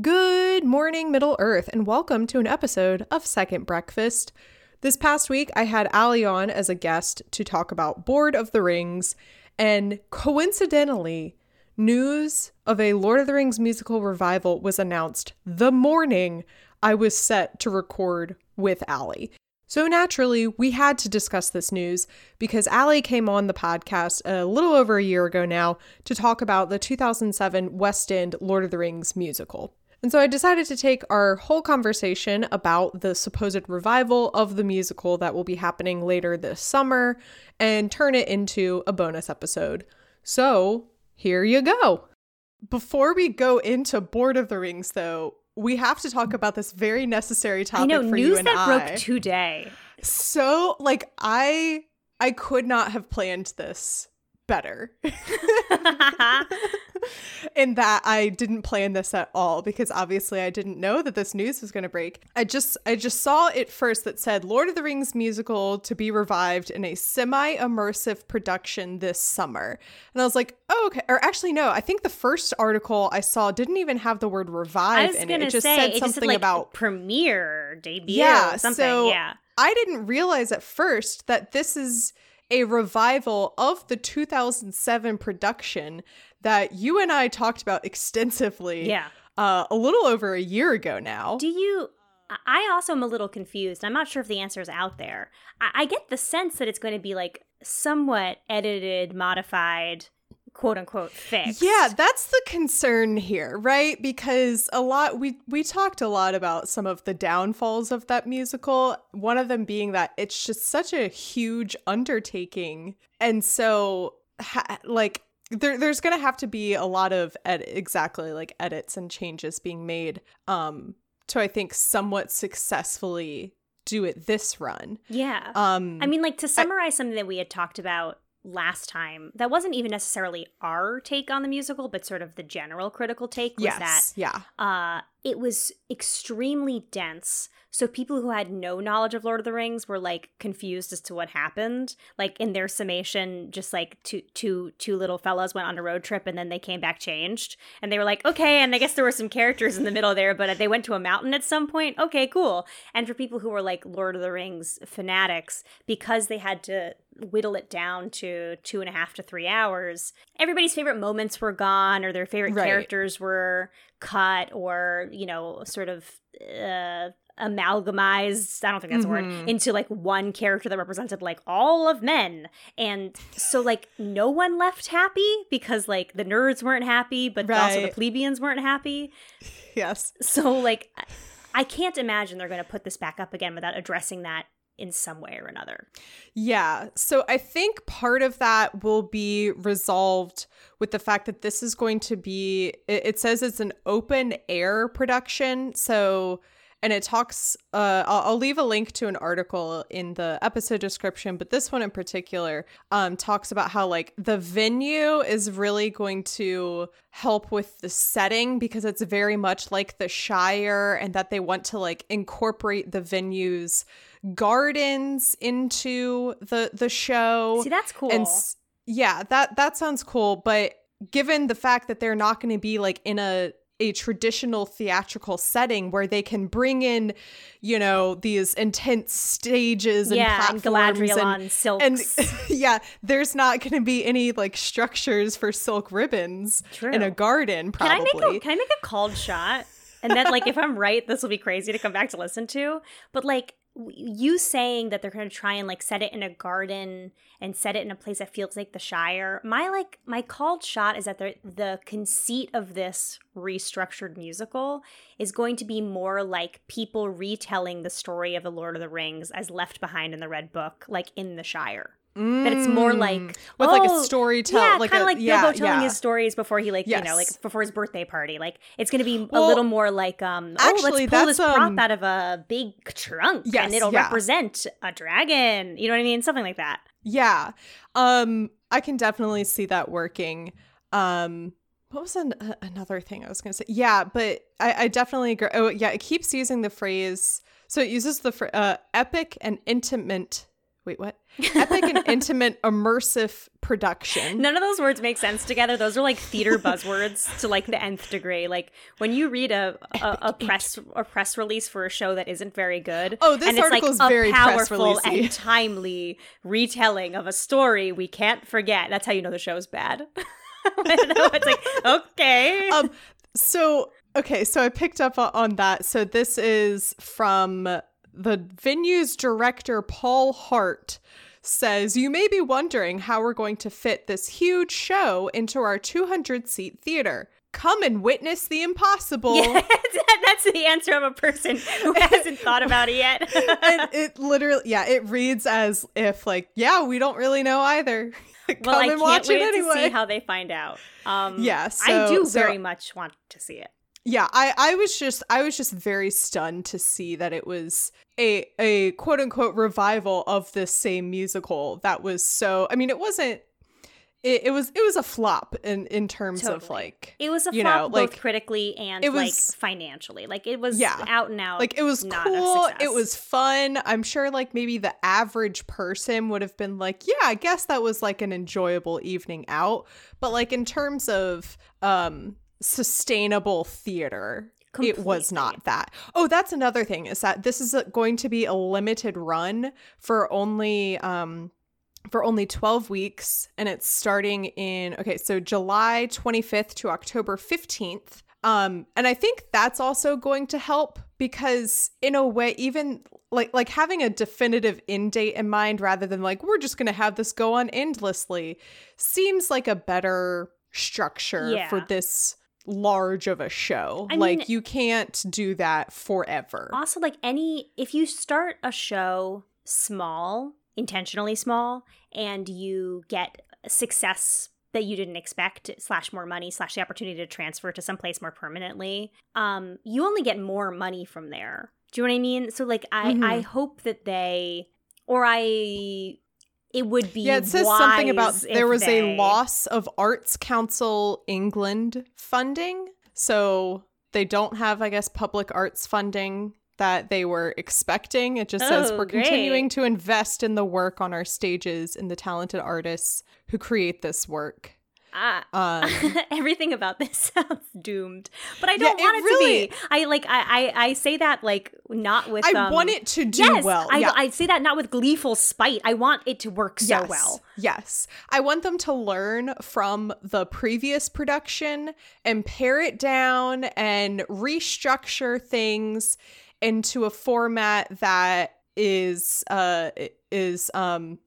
Good morning, Middle Earth, and welcome to an episode of Second Breakfast. This past week, I had Ali on as a guest to talk about Board of the Rings, and coincidentally, news of a Lord of the Rings musical revival was announced the morning I was set to record with Ali. So naturally, we had to discuss this news because Ali came on the podcast a little over a year ago now to talk about the 2007 West End Lord of the Rings musical. And so I decided to take our whole conversation about the supposed revival of the musical that will be happening later this summer and turn it into a bonus episode. So here you go. Before we go into Board of the Rings, though, we have to talk about this very necessary topic I know for news you and that I. broke today. So, like, I I could not have planned this better. in that I didn't plan this at all because obviously I didn't know that this news was going to break. I just I just saw it first that said Lord of the Rings musical to be revived in a semi-immersive production this summer. And I was like, "Oh, okay." Or actually no, I think the first article I saw didn't even have the word revive in it. It just say said it just something said, like, about premiere debut. Yeah, something. so- yeah, I didn't realize at first that this is a revival of the 2007 production that you and I talked about extensively yeah. uh, a little over a year ago now. Do you? I- also am a little confused. I'm not sure if the answer is out there. I, I get the sense that it's going to be like somewhat edited, modified, quote unquote fixed. yeah, that's the concern here, right? Because a lot we we talked a lot about some of the downfalls of that musical. One of them being that it's just such a huge undertaking, and so ha- like there, there's gonna have to be a lot of ed- exactly like edits and changes being made um to I think somewhat successfully do it this run. yeah. Um I mean, like to summarize something that we had talked about last time, that wasn't even necessarily our take on the musical, but sort of the general critical take was yes, yeah. uh, it was extremely dense. So people who had no knowledge of Lord of the Rings were like confused as to what happened. Like in their summation, just like two two two little fellas went on a road trip and then they came back changed, and they were like, okay. And I guess there were some characters in the middle there, but they went to a mountain at some point. Okay, cool. And for people who were like Lord of the Rings fanatics, because they had to whittle it down to two and a half to three hours, everybody's favorite moments were gone, or their favorite Right. characters were cut, or you know, sort of. Uh, amalgamized i don't think that's a Mhm. word into like one character that represented like all of men and so like no one left happy because like the nerds weren't happy but also the plebeians weren't happy Yes. so like I- i can't imagine they're going to put this back up again without addressing that in some way or another Yeah. So I think part of that will be resolved with the fact that this is going to be, it, says it's an open air production. So, and it talks, uh, I'll, I'll leave a link to an article in the episode description, but this one in particular um, talks about how, like, the venue is really going to help with the setting because it's very much like the Shire and that they want to, like, incorporate the venue's gardens into the the show. See that's cool. And yeah that that sounds cool but given the fact that they're not going to be like in a a traditional theatrical setting where they can bring in you know these intense stages and yeah and platforms and, galadriel silks and yeah there's not going to be any like structures for silk ribbons True. in a garden Can I probably make a can I make a called shot? And then like if I'm right, this will be crazy to come back to listen to. But like you saying that they're going to try and like set it in a garden and set it in a place that feels like the Shire. My like my called shot is that the the conceit of this restructured musical is going to be more like people retelling the story of the Lord of the Rings as left behind in the Red Book, like in the Shire. That it's more like Mm. with like a oh, storytelling yeah, like kind of like yeah, Bilbo telling yeah. his stories before he like you know like before his birthday party. Like it's gonna be a little more like um oh actually, let's pull that's, this prop um, out of a big trunk Yes, and it'll yeah. represent a dragon. You know what I mean? Something like that. Yeah. Um I can definitely see that working. Um what was an, uh, another thing I was going to say? Yeah, but I, I definitely agree. Oh, yeah, it keeps using the phrase. So it uses the phr- uh, epic and intimate wait, what? Epic and intimate immersive production. None of those words make sense together. Those are like theater buzzwords to like the nth degree. Like when you read a a, a press a press release for a show that isn't very good. Oh, this and it's article like is very powerful and timely retelling of a story we can't forget. That's how you know the show's bad. it's like okay. um so okay so i picked up on that so this is from the venue's director paul hart says you may be wondering how we're going to fit this huge show into our 200 seat theater come and witness the impossible Yeah, that's the answer of a person who hasn't thought about it yet. and it literally yeah it reads as if like yeah we don't really know either come well, I and can't watch wait it anyway to see how they find out. Um, Yeah, I do so- very much want to see it. Yeah i i was just i was just very stunned to see that it was a a quote unquote revival of this same musical that was so i mean it wasn't it, it was it was a flop in in terms of like It was a you flop know, both like, critically and it like was- financially. Like it was Yeah. out and out. like it was not a cool it was fun i'm sure like maybe the average person would have been like yeah i guess that was like an enjoyable evening out but like in terms of um sustainable theater. It was not that. Oh that's another thing is that this is going to be a limited run for only um for only 12 weeks and it's starting in okay so july 25th to october 15th um and i think that's also going to help because in a way even like like having a definitive end date in mind rather than like we're just going to have this go on endlessly seems like a better structure Yeah. for this large of a show. I like mean- you can't do that forever. Also like any if you start a show small, intentionally small, and you get success that you didn't expect slash more money slash the opportunity to transfer to someplace more permanently um you only get more money from there. Do you know what i mean? So like i Mhm. i hope that they or i it would be Yeah, it says something about there was they- a loss of Arts Council England funding. So they don't have, I guess, public arts funding that they were expecting. It just says Oh, we're continuing great. to invest in the work on our stages and the talented artists who create this work. Ah, Um, everything about this sounds doomed but i don't it want it, really- to be i like I, I i say that like not with I um, want it to do yes, well. I, yeah. I say that not with gleeful spite. I want it to work so yes, well. Yes. I want them to learn from the previous production and pare it down and restructure things into a format that is uh is um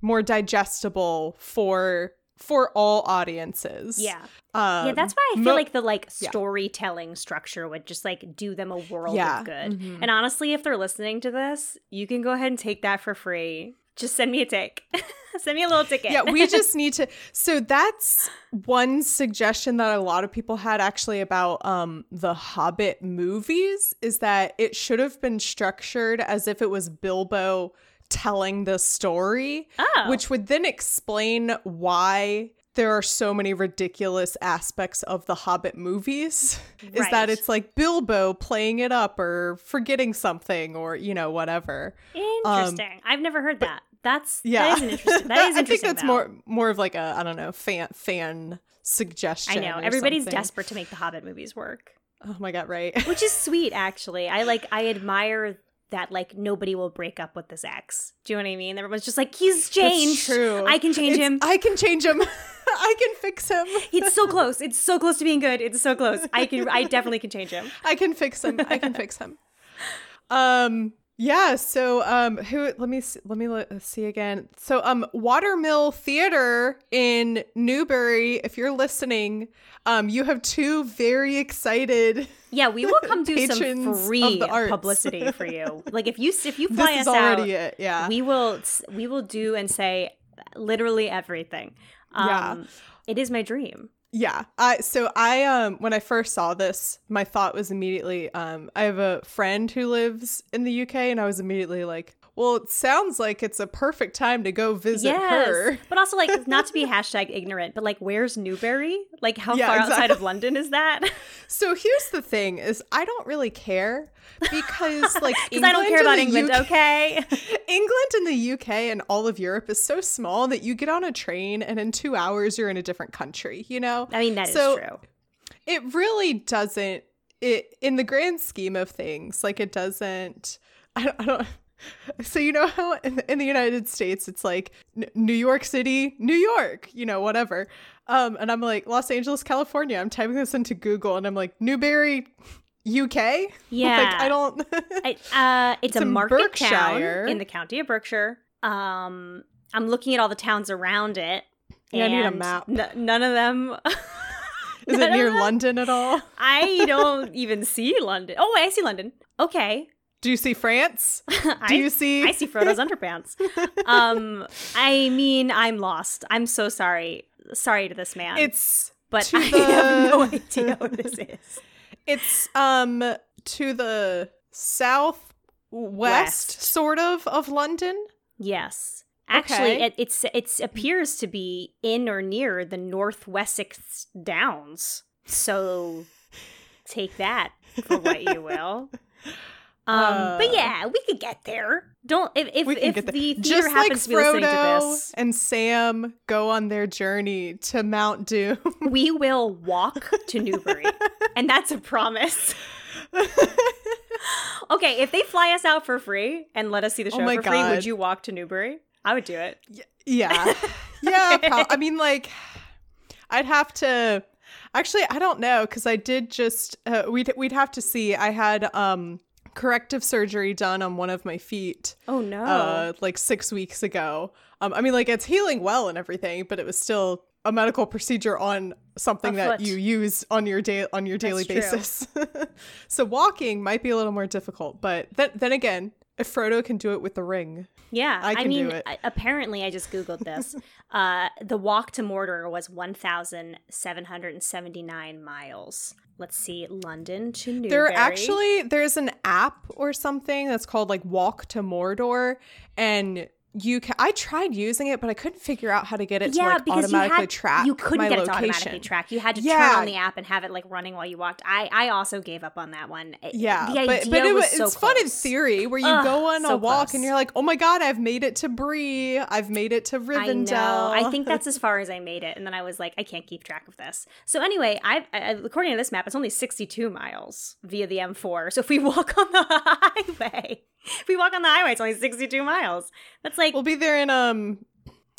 more digestible for for all audiences. Yeah, Um, yeah. That's why I feel mo- like the like yeah. storytelling structure would just like do them a world Yeah. of good. Mhm. And honestly, if they're listening to this, you can go ahead and take that for free. Just send me a tick. send me a little ticket. yeah, we just need to. So that's one suggestion that a lot of people had actually about um the Hobbit movies is that it should have been structured as if it was Bilbo telling the story, oh, which would then explain why there are so many ridiculous aspects of the Hobbit movies. Is that it's like Bilbo playing it up or forgetting something or you know whatever. interesting. I've never heard that. That's um, Yeah, That is interesting. That is I think that's though. more more of like a I don't know fan fan suggestion. I know everybody's something. desperate to make the Hobbit movies work. Oh my god, right? which is sweet actually i like i admire that like nobody will break up with this ex do you know what i mean everyone's just like he's That's changed true. i can change It's- him I can change him. I can fix him. it's so close it's so close to being good it's so close i can i definitely can change him I can fix him. I can fix him. Um yeah, so um who let me see, let me let, see again. So um Watermill Theater in Newbury, if you're listening, um you have two very excited yeah we will come do some free publicity for you like if you if you This fly is us out it. Yeah. we will we will do and say literally everything um Yeah. it is my dream Yeah. I so I um when I first saw this, my thought was immediately um I have a friend who lives in the UK and I was immediately like, well, it sounds like it's a perfect time to go visit yes. her. But also, like, not to be hashtag ignorant, but like, where's Newbury? Like, how Yeah, far outside of London is that? So here's the thing: is I don't really care because like Because I don't care about England, UK okay? England and the UK and all of Europe is so small that you get on a train and in two hours you're in a different country. You know, I mean, that is So- true. it really doesn't. It in the grand scheme of things, like it doesn't. I don't. I don't so you know how in the, in the United States it's like N- New York City, New York, you know, whatever. Um, and I'm like Los Angeles, California. I'm typing this into Google, and I'm like Newbury, UK. Yeah. like I don't. I, uh, it's, It's a market Berkshire. town in the county of Berkshire. Um, I'm looking at all the towns around it. Yeah, I need a map. n- none of them. Is it near London at all? I don't even see London. Oh, I see London. Okay. Do you see France? Do you see? I see Frodo's underpants. Um, I mean, I'm lost. I'm so sorry. Sorry to this man. It's but I have no idea what this is. It's um to the southwest, West. sort of, of London. Yes. Actually, Okay. it it's it's appears to be in or near the North Wessex Downs. So take that for what you will. Um, but Uh, yeah, we could get there. Don't if if, if the theater Just like happens to be listening to this, and Sam go on their journey to Mount Doom. we will walk to Newbury, and that's a promise. Okay, if they fly us out for free and let us see the Oh show my for free, would you walk to Newbury? I would do it. yeah, yeah. prob- I mean, like, I'd have to. Actually, I don't know because I did just. Uh, we'd we'd have to see. I had um corrective surgery done on one of my feet. Oh no. uh like six weeks ago um i mean like it's healing well and everything but it was still a medical procedure on something that you use on your day on your daily That's basis so walking might be a little more difficult but then then again if frodo can do it with the ring Yeah, I I, can do mean, it. Apparently, I just googled this. uh, the walk to Mordor was one thousand seven hundred and seventy nine miles. Let's see, London to Newbury. there actually there's an app or something that's called like walk to mordor and you can i tried using it but i couldn't figure out how to get it to like because you automatically had track you couldn't my get it location to automatically track. You had to turn on the app and have it like running while you walked. I I also gave up on that one. It- Yeah, the idea but but it was was, so it's fun in theory where you Ugh, go on a walk close. and you're like, oh my god, I've made it to Bree, I've made it to I Rivendell. know. I think that's as far as I made it, and then I was like, I can't keep track of this. So anyway, I, I according to this map, it's only 62 miles via the M4. So if we walk on the highway, if we walk on the highway, it's only 62 miles. That's like we'll be there in um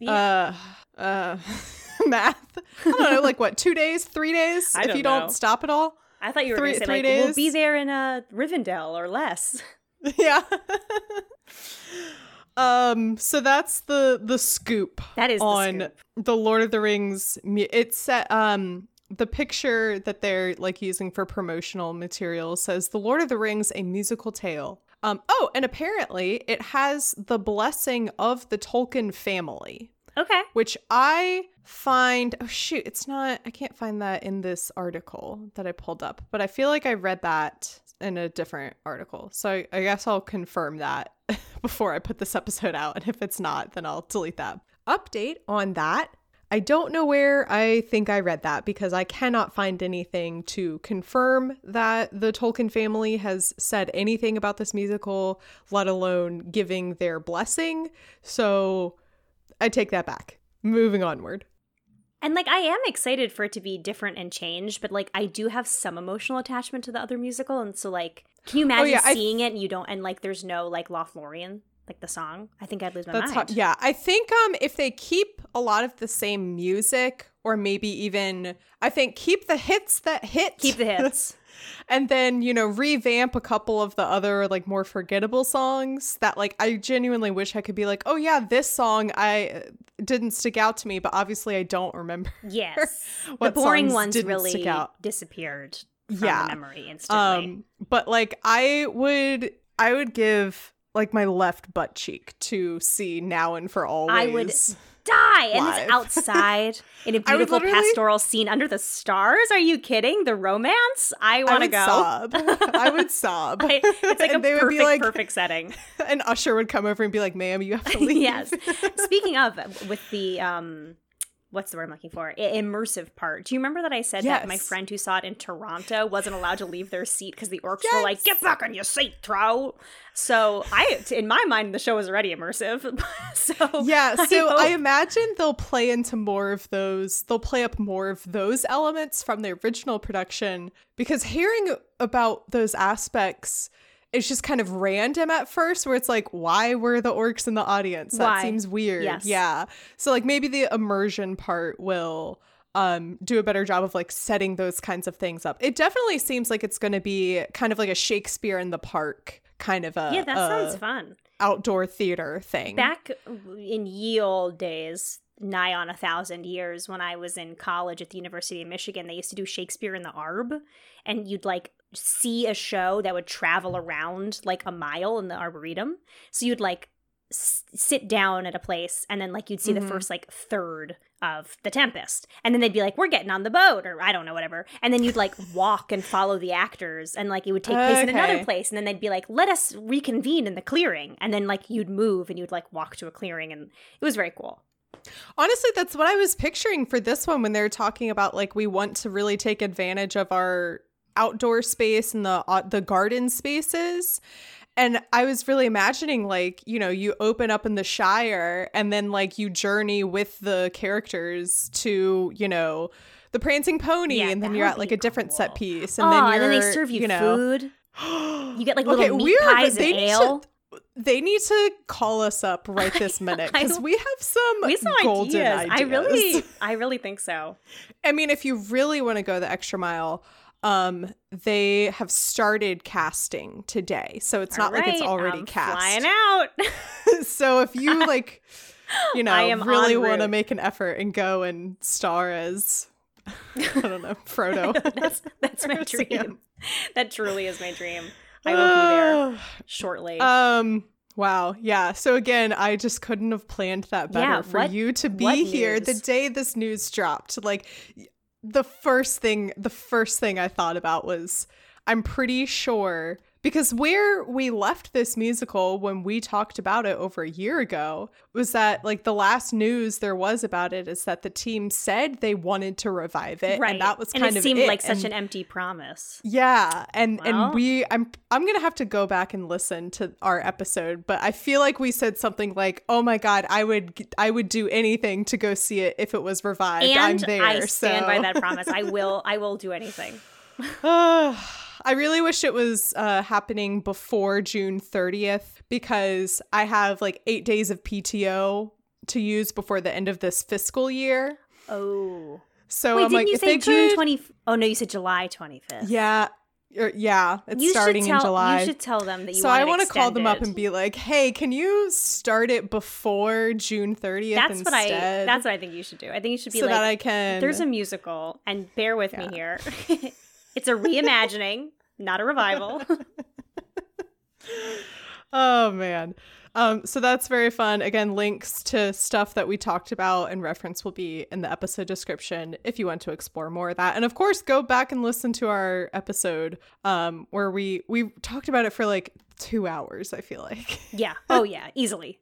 Yeah. uh uh math. I don't know, like what, two days, three days? If you know. don't stop at all. I thought you were three- to say three like we'll be there in uh, Rivendell or less. yeah. um. So that's the the scoop. That is the on scoop. the Lord of the Rings. It's set. Um. The picture that they're like using for promotional material says "The Lord of the Rings: A Musical Tale." Um. Oh, and apparently it has the blessing of the Tolkien family Okay. which I find oh shoot, it's not I can't find that in this article that I pulled up, but I feel like I read that in a different article. So I, I guess I'll confirm that before I put this episode out. And if it's not, then I'll delete that. Update on that. I don't know where I think I read that because I cannot find anything to confirm that the Tolkien family has said anything about this musical, let alone giving their blessing. So I take that back. Moving onward. And like I am excited for it to be different and change, but like I do have some emotional attachment to the other musical, and so like, can you oh, imagine Oh, yeah, I- seeing it and you don't, and like there's no like Lothlorien, like the song? I think I'd lose my That's how, mind. yeah. I think um if they keep a lot of the same music, or maybe even I think keep the hits that hit, Keep the hits. and then you know revamp a couple of the other like more forgettable songs that like I genuinely wish I could be like, oh yeah, this song I uh, didn't stick out to me, but obviously I don't remember. yes, the boring ones really disappeared from Yeah. memory instantly. Um, but like I would, I would give like my left butt cheek to see now and for always. I would die Why? And it's outside in a beautiful pastoral scene under the stars. Are you kidding? The romance? I want to would go. sob. I would sob. I- it's like and a they would perfect, be like, perfect setting. an usher would come over and be like, "Ma'am, you have to leave." yes. Speaking of, with the um, what's the word I'm looking for? I- immersive part. Do you remember that I said that my friend who saw it in Toronto wasn't allowed to leave their seat because the orcs were like, "Get back on your seat, Tro." So I, in my mind, the show was already immersive. so Yeah, so I, hope- imagine they'll play into more of those. They'll play up more of those elements from the original production because hearing about those aspects is just kind of random at first where it's like why were the orcs in the audience? That Why? seems weird. Yes. Yeah. So like maybe the immersion part will um do a better job of like setting those kinds of things up. It definitely seems like it's going to be kind of like a Shakespeare in the park kind of a yeah, that a sounds fun. outdoor theater thing. Back in ye old days, nigh on a thousand years, when I was in college at the University of Michigan, they used to do Shakespeare in the Arb, and you'd like see a show that would travel around like a mile in the arboretum. So you'd like s- sit down at a place, and then like you'd see Mhm. the first like third of the Tempest, and then they'd be like, "We're getting on the boat," or I don't know, whatever, and then you'd like walk and follow the actors, and like it would take place in another place, and then they'd be like, "Let us reconvene in the clearing," and then like you'd move and you'd like walk to a clearing, and it was very cool. Honestly, that's what I was picturing for this one when they were talking about like we want to really take advantage of our outdoor space and the uh, the garden spaces. And I was really imagining like, you know, you open up in the Shire and then like you journey with the characters to, you know, the prancing pony Yeah, and then you're at like a different set piece and oh, then you're then they serve you, know, food. You get like little Okay, meat we are- pies they and need to- They need to call us up right this minute because we have some we have some golden ideas. ideas. I really, I really think so. I mean, if you really want to go the extra mile, um, they have started casting today, so it's not like it's already I'm cast. Flying out. so if you like, you know, really want to make an effort and go and star as, I don't know, Frodo. that's that's my dream. That truly is my dream. I will be there shortly. Um. Wow. Yeah. So again, I just couldn't have planned that better Yeah, for what- you to be here the day this news dropped. Like the first thing, the first thing I thought about was I'm pretty sure because where we left this musical when we talked about it over a year ago was that like the last news there was about it is that the team said they wanted to revive it right. and that was and kind it of seemed it. Seemed like such an empty promise. yeah, and Well. and we I'm I'm going to have to go back and listen to our episode, but I feel like we said something like, "Oh my god, I would I would do anything to go see it if it was revived. I'm there." I stand by that promise. I will. I will do anything. I really wish it was uh, happening before June 30th because I have like 8 days of PTO to use before the end of this fiscal year. Oh. So Wait, I'm didn't like you if say they June could- twenty? Oh no, you said July twenty fifth. Yeah. er, yeah, it's you starting tell, in July. You should tell them that you. so I want want to call them up and be like, "Hey, can you start it before June 30th That's instead?" what I. That's what I think you should do. I think you should be so like, that I can. "There's a musical, and bear with Yeah. me here. it's a reimagining, not a revival." oh man. Um, so that's very fun. Again, links to stuff that we talked about and reference will be in the episode description if you want to explore more of that. And of course, go back and listen to our episode um, where we we talked about it for like two hours. I feel like. yeah. Oh yeah. Easily.